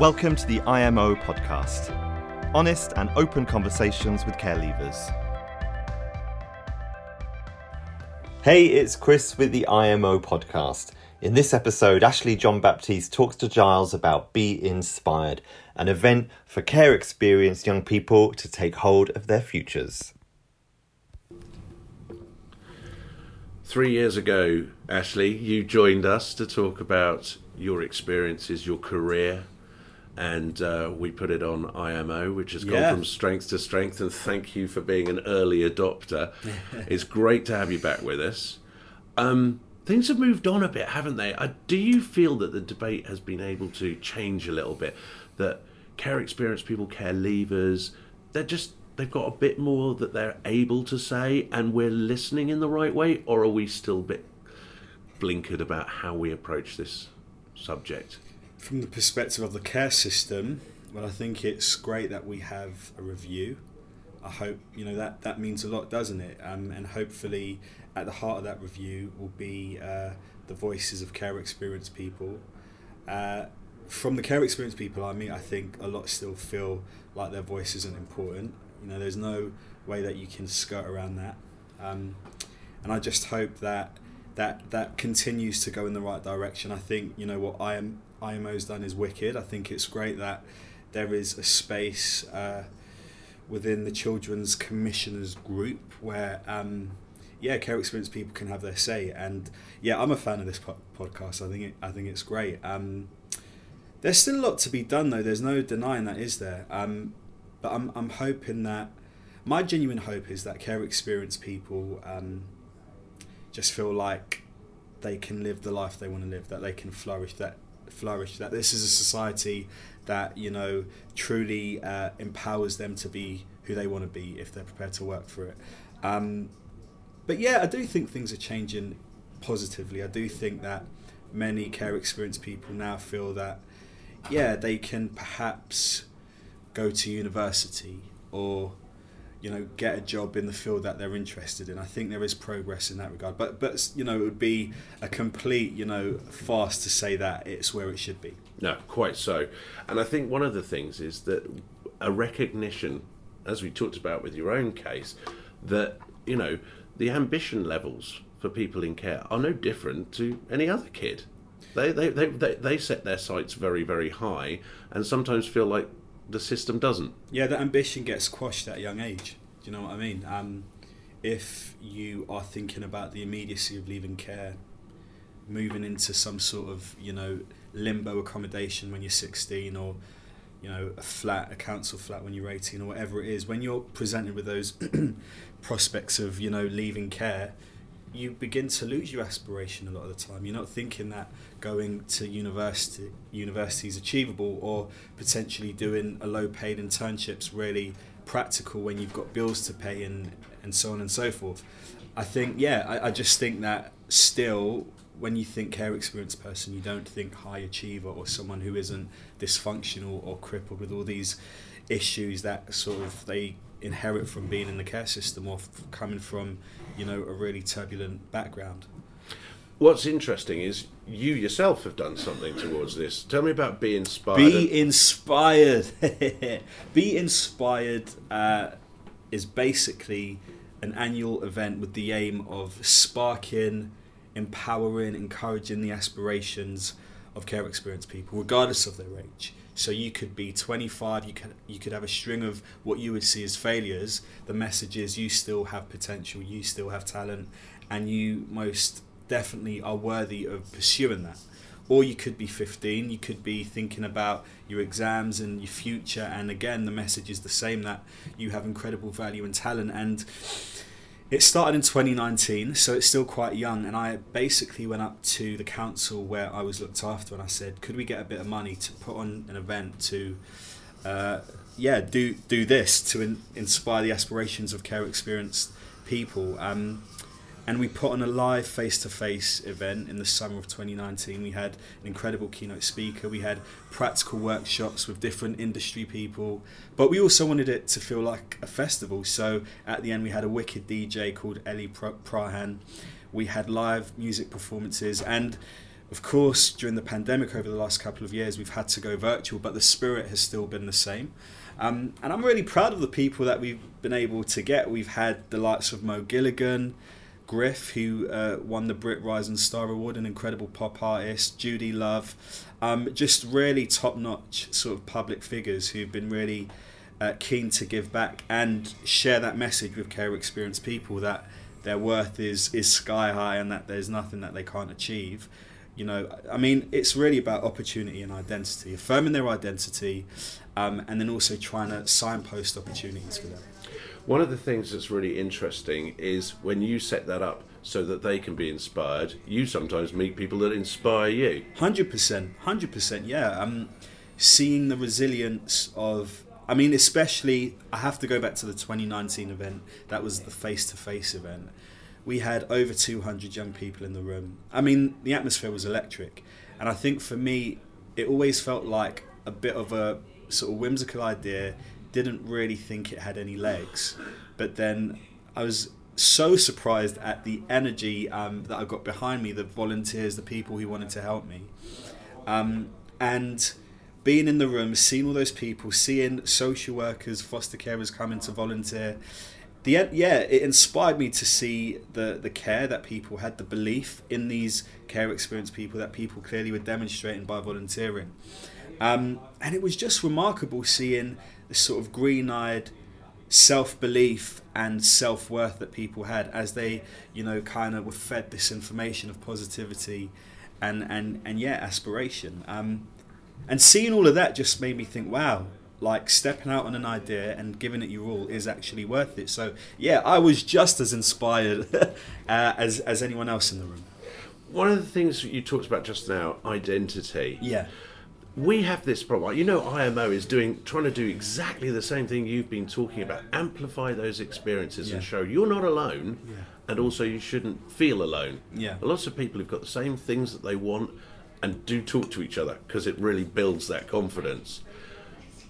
Welcome to the IMO podcast honest and open conversations with care leavers. Hey, it's Chris with the IMO podcast. In this episode, Ashley Jean-Baptiste talks to Giles about Be Inspired, an event for care experienced young people to take hold of their futures. Three years ago, Ashley, you joined us to talk about your experiences, your career, and uh, we put it on IMO, which has gone Yeah. from strength to strength. And thank you for being an early adopter. it's great to have you back with us. Um, things have moved on a bit, haven't they? Uh, do you feel that the debate has been able to change a little bit? That care experienced people, care leavers, they're just they've got a bit more that they're able to say, and we're listening in the right way, or are we still a bit blinkered about how we approach this subject? From the perspective of the care system, well, I think it's great that we have a review. I hope you know that that means a lot, doesn't it? Um, and hopefully, at the heart of that review will be uh, the voices of care experience people. Uh, from the care experience people I mean, I think a lot still feel like their voice isn't important. You know, there's no way that you can skirt around that. Um, and I just hope that that that continues to go in the right direction. I think you know what I am IMO's done is wicked. I think it's great that there is a space uh, within the children's commissioners group where um, yeah care experienced people can have their say and yeah I'm a fan of this po- podcast. I think it, I think it's great. Um, there's still a lot to be done though. There's no denying that is there. Um, but I'm I'm hoping that my genuine hope is that care experienced people um, just feel like they can live the life they want to live, that they can flourish, that flourish, that this is a society that you know truly uh, empowers them to be who they want to be if they're prepared to work for it. Um, but yeah, I do think things are changing positively. I do think that many care experienced people now feel that yeah they can perhaps go to university or you know get a job in the field that they're interested in. I think there is progress in that regard. But but you know it would be a complete you know farce to say that it's where it should be. No, quite so. And I think one of the things is that a recognition, as we talked about with your own case, that, you know, the ambition levels for people in care are no different to any other kid. They, they, they, they, they set their sights very, very high and sometimes feel like the system doesn't. Yeah, that ambition gets squashed at a young age. Do you know what I mean? Um, if you are thinking about the immediacy of leaving care, moving into some sort of you know limbo accommodation when you're 16 or you know a flat a council flat when you're 18 or whatever it is when you're presented with those prospects of you know leaving care you begin to lose your aspiration a lot of the time. You're not thinking that going to university university is achievable or potentially doing a low paid internship's really practical when you've got bills to pay and and so on and so forth. I think yeah i, I just think that still when you think care experienced person, you don't think high achiever or someone who isn't dysfunctional or crippled with all these issues that sort of they inherit from being in the care system or f- coming from, you know, a really turbulent background. What's interesting is you yourself have done something towards this. Tell me about Be Inspired. Be inspired. Be inspired uh, is basically an annual event with the aim of sparking, empowering, encouraging the aspirations of care experienced people, regardless of their age. So you could be 25, you could you could have a string of what you would see as failures. The message is you still have potential, you still have talent, and you most definitely are worthy of pursuing that. Or you could be 15, you could be thinking about your exams and your future, and again, the message is the same that you have incredible value and talent. And it started in 2019, so it's still quite young. And I basically went up to the council where I was looked after, and I said, "Could we get a bit of money to put on an event to, uh, yeah, do do this to in, inspire the aspirations of care experienced people?" Um, and we put on a live face-to-face event in the summer of 2019 we had an incredible keynote speaker. We had practical workshops with different industry people. But we also wanted it to feel like a festival. So at the end we had a wicked dj called ellie prahan. We had live music performances. And of course, during the pandemic over the last couple of years, we've had to go virtual, but the spirit has still been the same. Um, and I'm really proud of the people that we've been able to get. We've had the likes of Mo Gilligan, Griff, who uh, won the Brit Rising Star Award, an incredible pop artist, Judy Love, um, just really top notch sort of public figures who've been really uh, keen to give back and share that message with care experienced people that their worth is, is sky high and that there's nothing that they can't achieve. You know, I mean, it's really about opportunity and identity, affirming their identity, um, and then also trying to signpost opportunities for them. One of the things that's really interesting is when you set that up so that they can be inspired, you sometimes meet people that inspire you. Hundred percent, hundred percent, yeah. Um, seeing the resilience of, I mean, especially, I have to go back to the 2019 event. That was the face-to-face event. We had over 200 young people in the room. I mean, the atmosphere was electric, and I think for me, it always felt like a bit of a sort of whimsical idea didn't really think it had any legs. But then I was so surprised at the energy um, that I got behind me, the volunteers, the people who wanted to help me. Um, and being in the room, seeing all those people, seeing social workers, foster carers coming to volunteer, the yeah, it inspired me to see the the care that people had, the belief in these care experienced people that people clearly were demonstrating by volunteering. Um, and it was just remarkable seeing the sort of green eyed self belief and self worth that people had as they, you know, kind of were fed this information of positivity and, and, and yeah, aspiration. Um, and seeing all of that just made me think, wow, like stepping out on an idea and giving it your all is actually worth it. So yeah, I was just as inspired uh, as as anyone else in the room. One of the things you talked about just now, identity. Yeah we have this problem. You know, IMO is doing trying to do exactly the same thing you've been talking about. Amplify those experiences yeah. and show you're not alone, yeah. and also you shouldn't feel alone. Yeah, lots of people have got the same things that they want, and do talk to each other because it really builds that confidence.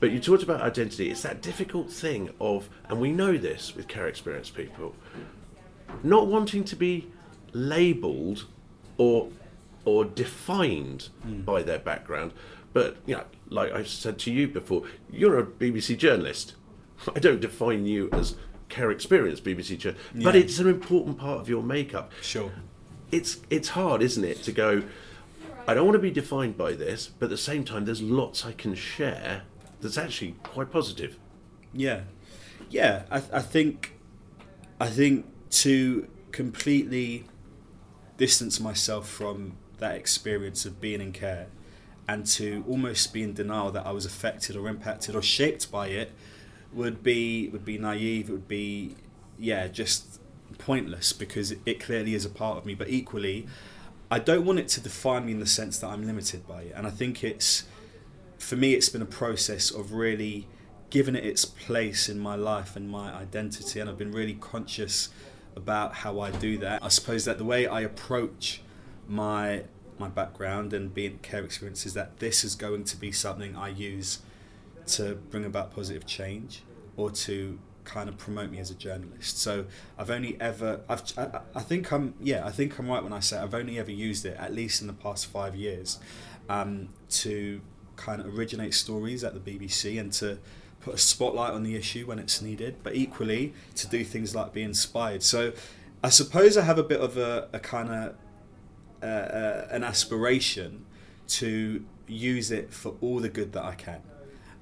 But you talked about identity. It's that difficult thing of, and we know this with care experience people, not wanting to be labelled or or defined mm. by their background, but you know, like I said to you before, you're a BBC journalist. I don't define you as care experience BBC journalist, yeah. but it's an important part of your makeup. Sure. It's it's hard, isn't it, to go. I don't want to be defined by this, but at the same time, there's lots I can share that's actually quite positive. Yeah, yeah. I, I think, I think to completely distance myself from that experience of being in care and to almost be in denial that I was affected or impacted or shaped by it would be would be naive. It would be yeah, just pointless because it clearly is a part of me. But equally, I don't want it to define me in the sense that I'm limited by it. And I think it's for me, it's been a process of really giving it its place in my life and my identity. And I've been really conscious about how I do that. I suppose that the way I approach my my background and being care experience is that this is going to be something I use to bring about positive change or to kind of promote me as a journalist. So I've only ever I've I, I think I'm yeah I think I'm right when I say I've only ever used it at least in the past five years um, to kind of originate stories at the BBC and to put a spotlight on the issue when it's needed, but equally to do things like be inspired. So I suppose I have a bit of a, a kind of uh, uh, an aspiration to use it for all the good that I can.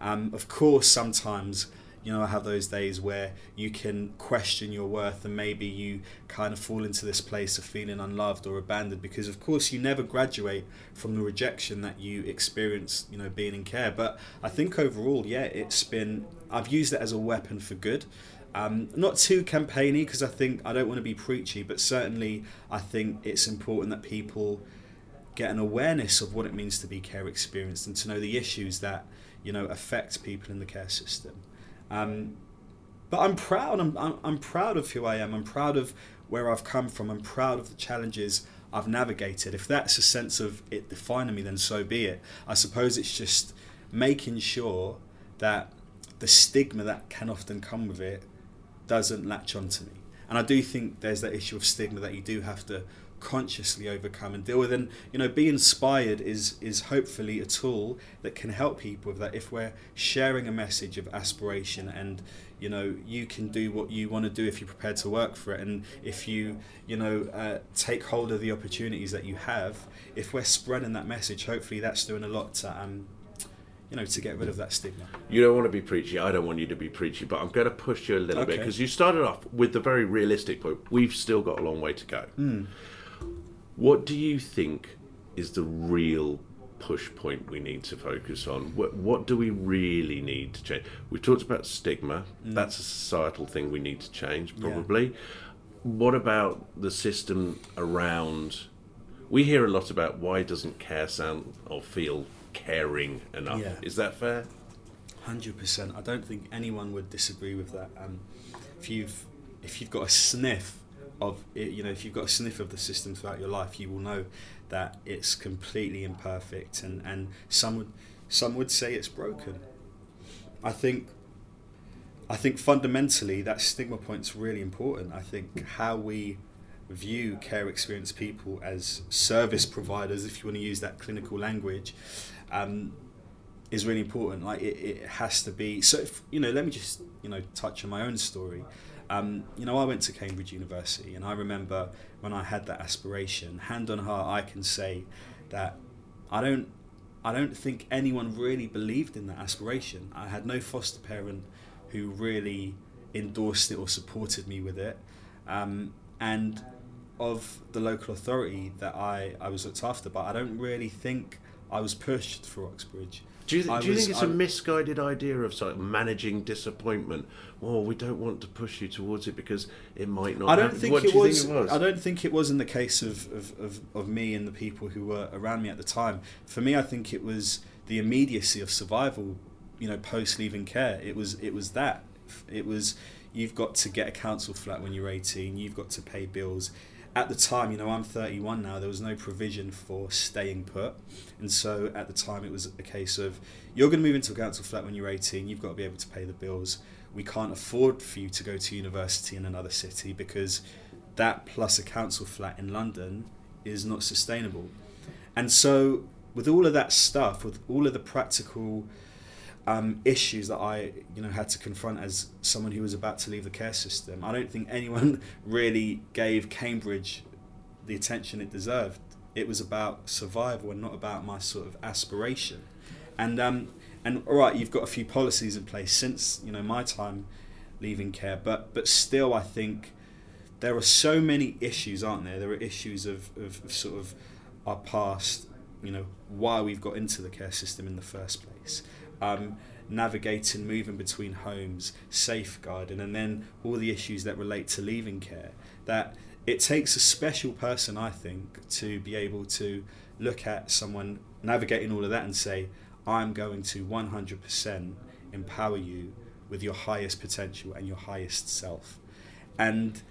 Um, of course, sometimes you know I have those days where you can question your worth and maybe you kind of fall into this place of feeling unloved or abandoned because of course you never graduate from the rejection that you experience you know being in care but I think overall yeah it's been I've used it as a weapon for good um, not too campaigny because I think I don't want to be preachy, but certainly I think it's important that people get an awareness of what it means to be care experienced and to know the issues that you know affect people in the care system. Um, but I'm proud. I'm, I'm, I'm proud of who I am. I'm proud of where I've come from. I'm proud of the challenges I've navigated. If that's a sense of it defining me, then so be it. I suppose it's just making sure that the stigma that can often come with it doesn't latch onto me. And I do think there's that issue of stigma that you do have to consciously overcome and deal with. And you know be inspired is is hopefully a tool that can help people with that. If we're sharing a message of aspiration and you know you can do what you want to do if you're prepared to work for it. And if you you know uh, take hold of the opportunities that you have if we're spreading that message hopefully that's doing a lot to um you know to get rid of that stigma You don't want to be preachy. I don't want you to be preachy, but I'm going to push you a little bit because you started off with the very realistic point. We've still got a long way to go. Hmm. What do you think is the real push point we need to focus on? What, what do we really need to change? We've talked about stigma. That's a societal thing we need to change, Hmm. Yeah. probably. What about the system around? We hear a lot about why doesn't care sound or feel caring enough. Yeah. Is that fair? Hundred percent. I don't think anyone would disagree with that. Um, if you've if you've got a sniff of it, you know, if you've got a sniff of the system throughout your life, you will know that it's completely imperfect, and and some would some would say it's broken. I think. I think fundamentally that stigma point's really important. I think how we view care experienced people as service providers, if you want to use that clinical language, um, is really important. Like it, it has to be. So if, you know, let me just you know touch on my own story. Um, you know, I went to Cambridge University, and I remember when I had that aspiration. Hand on heart, I can say that I don't. I don't think anyone really believed in that aspiration. I had no foster parent who really endorsed it or supported me with it. Um, and of the local authority that I, I was looked after by, I don't really think I was pushed for Oxbridge. Do you, I do you was- think it's a misguided idea of sort of managing disappointment? Well, we don't want to push you towards it because it might not. I don't happen. think what it do you was, think it was? I don't think it was in the case of, of, of, of me and the people who were around me at the time. For me, I think it was the immediacy of survival. You know, post leaving care, it was it was that. It was you've got to get a council flat when you're 18. You've got to pay bills. At the time, you know, I'm 31 now. There was no provision for staying put, and so at the time, it was a case of you're going to move into a council flat when you're 18. You've got to be able to pay the bills. We can't afford for you to go to university in another city because that plus a council flat in London is not sustainable. And so, with all of that stuff, with all of the practical um, issues that I, you know, had to confront as someone who was about to leave the care system, I don't think anyone really gave Cambridge the attention it deserved. It was about survival and not about my sort of aspiration. And um, and all right, you've got a few policies in place since you know my time leaving care, but but still, I think there are so many issues, aren't there? There are issues of, of, of sort of our past, you know, why we've got into the care system in the first place, um, navigating, moving between homes, safeguarding, and then all the issues that relate to leaving care. That it takes a special person, I think, to be able to look at someone navigating all of that and say, I'm going to 100% empower you with your highest potential and your highest self. And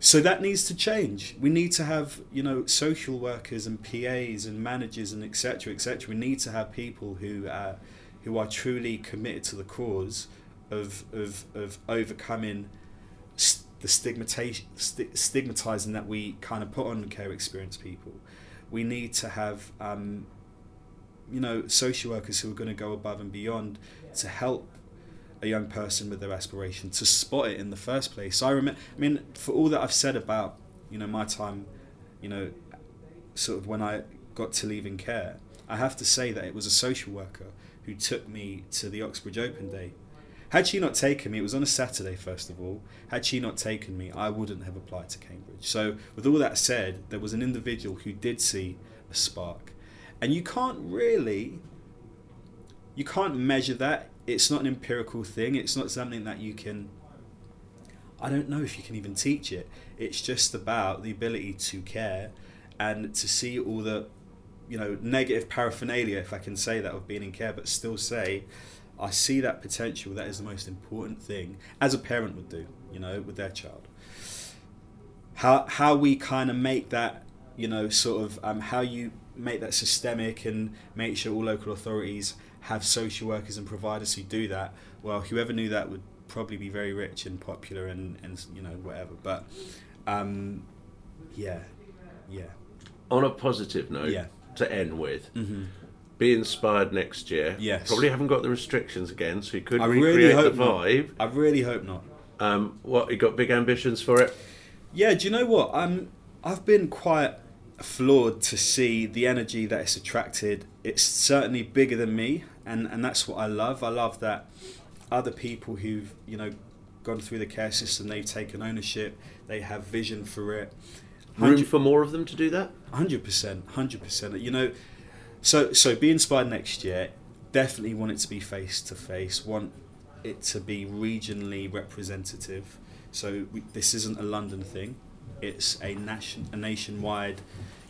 so that needs to change. We need to have, you know, social workers and PAs and managers and etc. etc. We need to have people who uh, who are truly committed to the cause of of of overcoming st- the stigmatization st- stigmatizing that we kind of put on care experienced people. We need to have, um, you know, social workers who are going to go above and beyond to help a young person with their aspiration to spot it in the first place. I remember, I mean, for all that I've said about, you know, my time, you know, sort of when I got to leaving care, I have to say that it was a social worker who took me to the Oxbridge Open Day. Had she not taken me, it was on a Saturday, first of all. Had she not taken me, I wouldn't have applied to Cambridge. So, with all that said, there was an individual who did see a spark. And you can't really you can't measure that. It's not an empirical thing. It's not something that you can. I don't know if you can even teach it. It's just about the ability to care and to see all the, you know, negative paraphernalia, if I can say that, of being in care, but still say, I see that potential. That is the most important thing, as a parent would do, you know, with their child. How how we kind of make that, you know, sort of um, how you make that systemic and make sure all local authorities have social workers and providers who do that. Well, whoever knew that would probably be very rich and popular and, and you know whatever. But um, yeah, yeah, On a positive note, Yeah. To end with, be inspired next year. Yes. Probably haven't got the restrictions again, so you could I recreate really the hope not. vibe. I really hope not. Um, what you got? Big ambitions for it? Yeah, do you know what? I'm I've been quite floored to see the energy that it's attracted. It's certainly bigger than me, and and that's what I love. I love that other people who've you know gone through the care system, they've taken ownership, they have vision for it. Room for more of them to do that? Hundred percent, hundred percent. You know, so so be inspired next year. Definitely want it to be face to face. Want it to be regionally representative. So we, this isn't a London thing. It's a nation, a nationwide,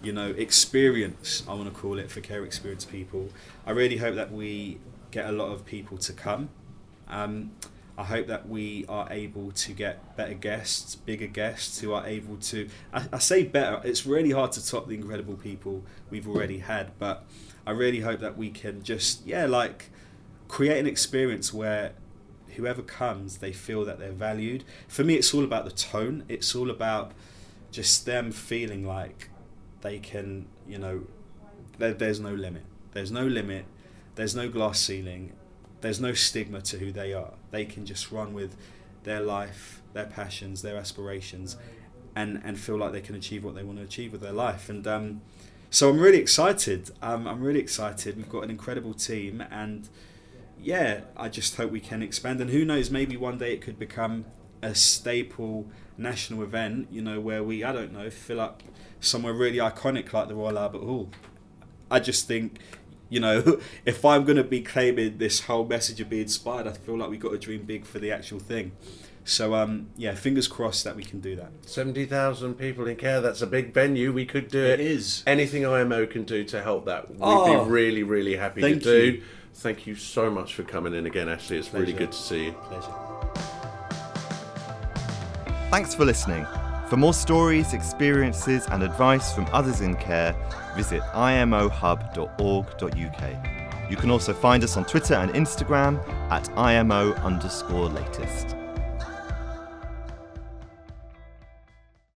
you know, experience. I want to call it for care experience people. I really hope that we get a lot of people to come. Um, I hope that we are able to get better guests, bigger guests who are able to. I, I say better, it's really hard to top the incredible people we've already had, but I really hope that we can just, yeah, like create an experience where whoever comes, they feel that they're valued. For me, it's all about the tone, it's all about just them feeling like they can, you know, there, there's no limit. There's no limit, there's no glass ceiling, there's no stigma to who they are. They can just run with their life, their passions, their aspirations, and and feel like they can achieve what they want to achieve with their life. And um, so I'm really excited. Um, I'm really excited. We've got an incredible team, and yeah, I just hope we can expand. And who knows, maybe one day it could become a staple national event. You know, where we I don't know fill up somewhere really iconic like the Royal Albert Hall. I just think you know, if I'm going to be claiming this whole message of being inspired, I feel like we've got to dream big for the actual thing. So, um, yeah, fingers crossed that we can do that. 70,000 people in care, that's a big venue. We could do it. It is. Anything IMO can do to help that, we'd Oh, be really, really happy thank to do. you. Thank you so much for coming in again, Ashley. It's really good to see you. Pleasure. Thanks for listening. For more stories, experiences, and advice from others in care, visit imohub.org.uk. You can also find us on Twitter and Instagram at IMO underscore latest.